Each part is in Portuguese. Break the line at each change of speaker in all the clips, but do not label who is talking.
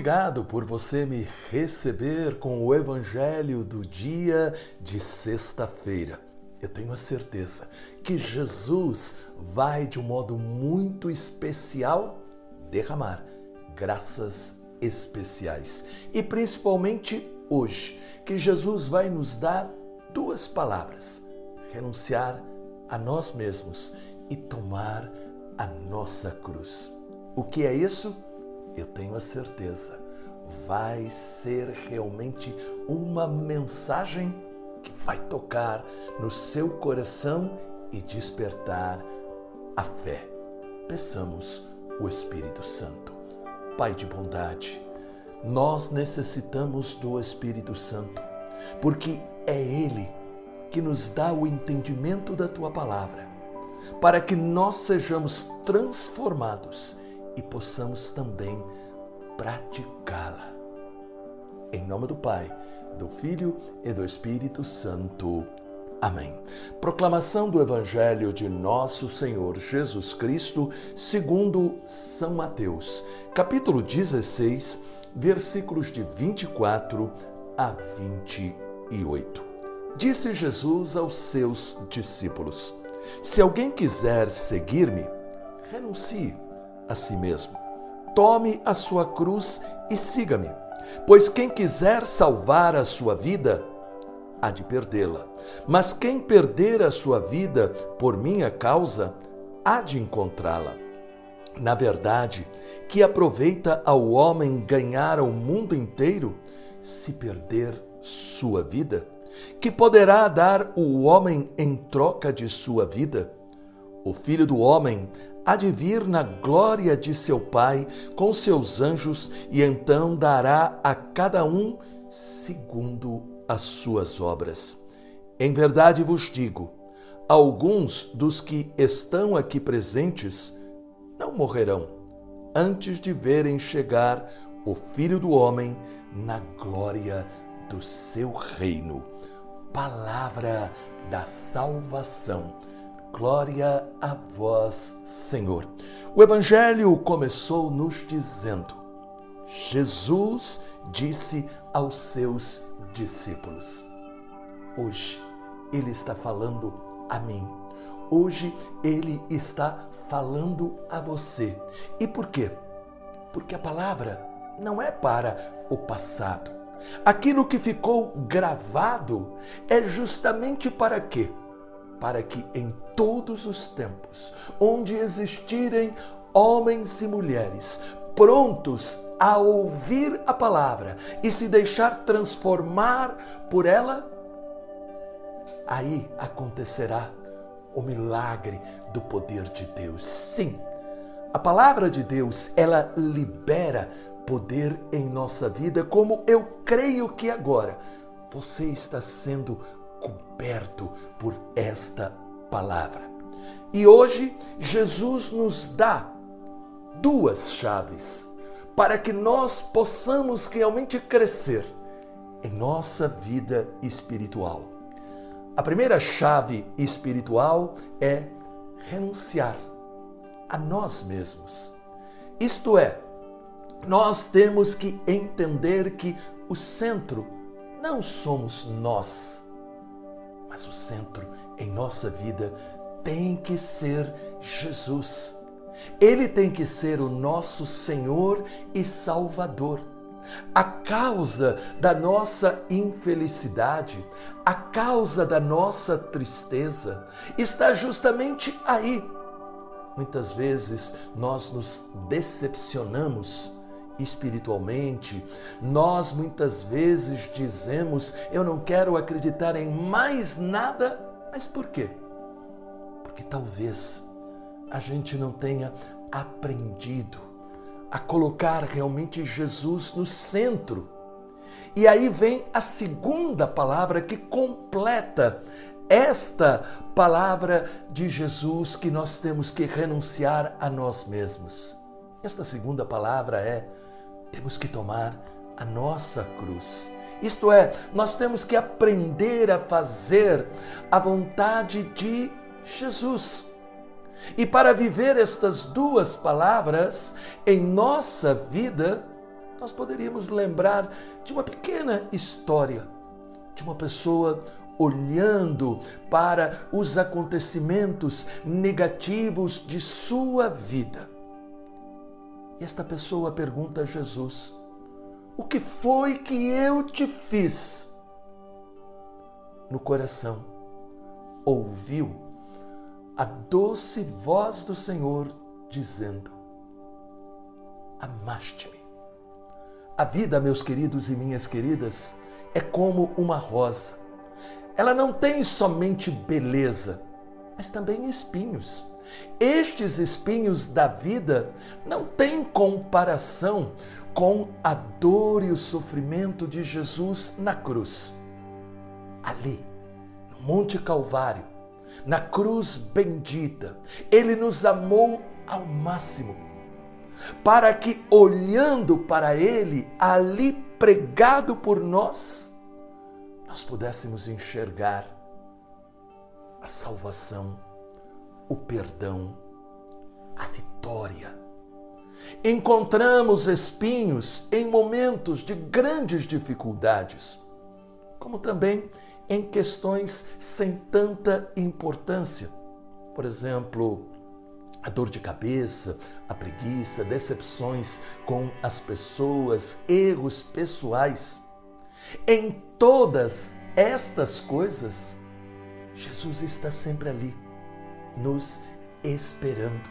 obrigado por você me receber com o Evangelho do dia de sexta-feira. Eu tenho a certeza que Jesus vai, de um modo muito especial, derramar graças especiais. E principalmente hoje, que Jesus vai nos dar duas palavras: renunciar a nós mesmos e tomar a nossa cruz. O que é isso? Eu tenho a certeza. Vai ser realmente uma mensagem que vai tocar no seu coração e despertar a fé. Peçamos o Espírito Santo. Pai de bondade, nós necessitamos do Espírito Santo, porque é Ele que nos dá o entendimento da tua palavra, para que nós sejamos transformados e possamos também praticá-la. Em nome do Pai, do Filho e do Espírito Santo. Amém. Proclamação do Evangelho de Nosso Senhor Jesus Cristo, segundo São Mateus, capítulo 16, versículos de 24 a 28. Disse Jesus aos seus discípulos: Se alguém quiser seguir-me, renuncie a si mesmo. Tome a sua cruz e siga-me. Pois quem quiser salvar a sua vida, há de perdê-la. Mas quem perder a sua vida por minha causa, há de encontrá-la. Na verdade, que aproveita ao homem ganhar o mundo inteiro se perder sua vida? Que poderá dar o homem em troca de sua vida? O filho do homem há de vir na glória de seu Pai com seus anjos e então dará a cada um segundo as suas obras. Em verdade vos digo: alguns dos que estão aqui presentes não morrerão antes de verem chegar o Filho do Homem na glória do seu reino. Palavra da salvação Glória a vós, Senhor. O Evangelho começou nos dizendo: Jesus disse aos seus discípulos. Hoje ele está falando a mim. Hoje ele está falando a você. E por quê? Porque a palavra não é para o passado. Aquilo que ficou gravado é justamente para quê? Para que em todos os tempos, onde existirem homens e mulheres prontos a ouvir a palavra e se deixar transformar por ela, aí acontecerá o milagre do poder de Deus. Sim, a palavra de Deus, ela libera poder em nossa vida, como eu creio que agora você está sendo coberto por esta palavra. E hoje Jesus nos dá duas chaves para que nós possamos realmente crescer em nossa vida espiritual. A primeira chave espiritual é renunciar a nós mesmos. Isto é, nós temos que entender que o centro não somos nós, mas o centro em nossa vida tem que ser Jesus. Ele tem que ser o nosso Senhor e Salvador. A causa da nossa infelicidade, a causa da nossa tristeza, está justamente aí. Muitas vezes nós nos decepcionamos espiritualmente, nós muitas vezes dizemos: Eu não quero acreditar em mais nada, mas por quê? Porque talvez a gente não tenha aprendido a colocar realmente Jesus no centro. E aí vem a segunda palavra que completa esta palavra de Jesus que nós temos que renunciar a nós mesmos. Esta segunda palavra é temos que tomar a nossa cruz. Isto é, nós temos que aprender a fazer a vontade de Jesus. E para viver estas duas palavras em nossa vida, nós poderíamos lembrar de uma pequena história de uma pessoa olhando para os acontecimentos negativos de sua vida. E esta pessoa pergunta a Jesus: O que foi que eu te fiz? No coração, ouviu a doce voz do Senhor dizendo: Amaste-me. A vida, meus queridos e minhas queridas, é como uma rosa. Ela não tem somente beleza, mas também espinhos. Estes espinhos da vida não têm comparação com a dor e o sofrimento de Jesus na cruz. Ali, no Monte Calvário, na cruz bendita, ele nos amou ao máximo, para que, olhando para ele, ali pregado por nós, nós pudéssemos enxergar a salvação, o perdão, a vitória. Encontramos espinhos em momentos de grandes dificuldades, como também em questões sem tanta importância. Por exemplo, a dor de cabeça, a preguiça, decepções com as pessoas, erros pessoais. Em todas estas coisas, Jesus está sempre ali, nos esperando.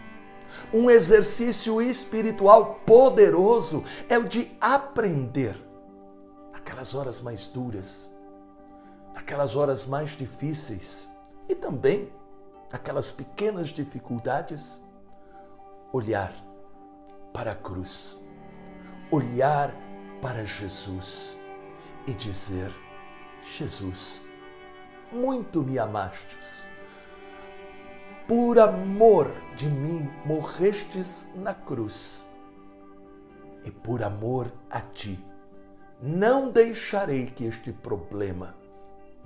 Um exercício espiritual poderoso é o de aprender, naquelas horas mais duras, naquelas horas mais difíceis e também naquelas pequenas dificuldades, olhar para a cruz, olhar para Jesus e dizer: Jesus, muito me amastes, por amor de mim morrestes na cruz, e por amor a ti, não deixarei que este problema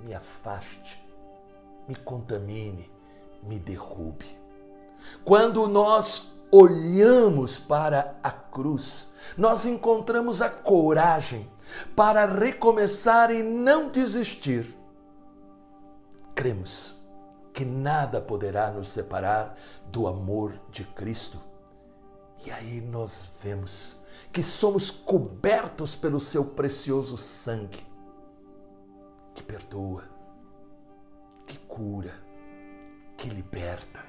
me afaste, me contamine, me derrube. Quando nós olhamos para a cruz, nós encontramos a coragem para recomeçar e não desistir. Cremos que nada poderá nos separar do amor de Cristo. E aí nós vemos que somos cobertos pelo seu precioso sangue que perdoa, que cura, que liberta.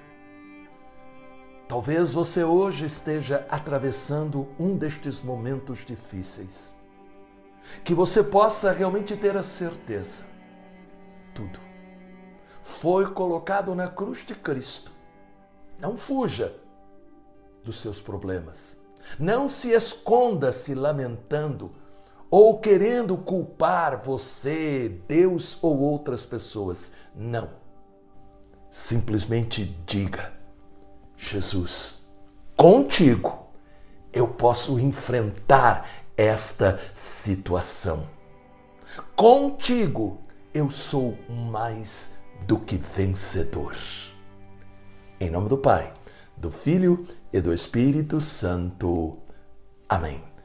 Talvez você hoje esteja atravessando um destes momentos difíceis. Que você possa realmente ter a certeza: tudo foi colocado na cruz de Cristo. Não fuja dos seus problemas. Não se esconda se lamentando ou querendo culpar você, Deus ou outras pessoas. Não. Simplesmente diga: Jesus, contigo eu posso enfrentar esta situação. Contigo eu sou mais do que vencedor. Em nome do Pai, do Filho e do Espírito Santo. Amém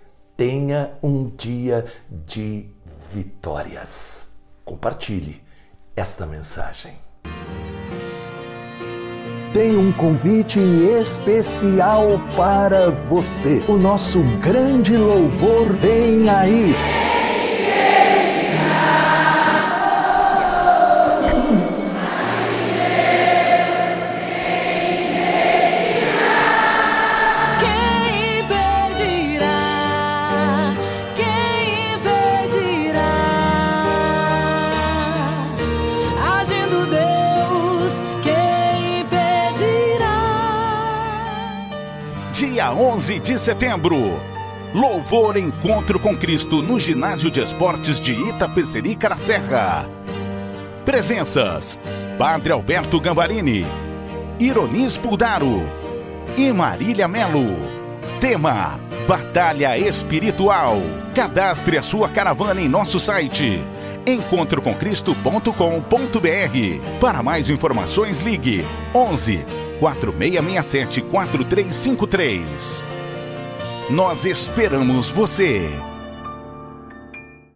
tenha um dia de vitórias. Compartilhe esta mensagem.
Tem um convite especial para você. O nosso grande louvor vem aí.
Dia 11 de setembro. Louvor Encontro com Cristo no Ginásio de Esportes de Itapecerica da Serra. Presenças: Padre Alberto Gambarini, Ironis Puldaro e Marília Melo. Tema: Batalha Espiritual. Cadastre a sua caravana em nosso site encontrocomcristo.com.br. Para mais informações, ligue 11 4667 4353. Nós esperamos você.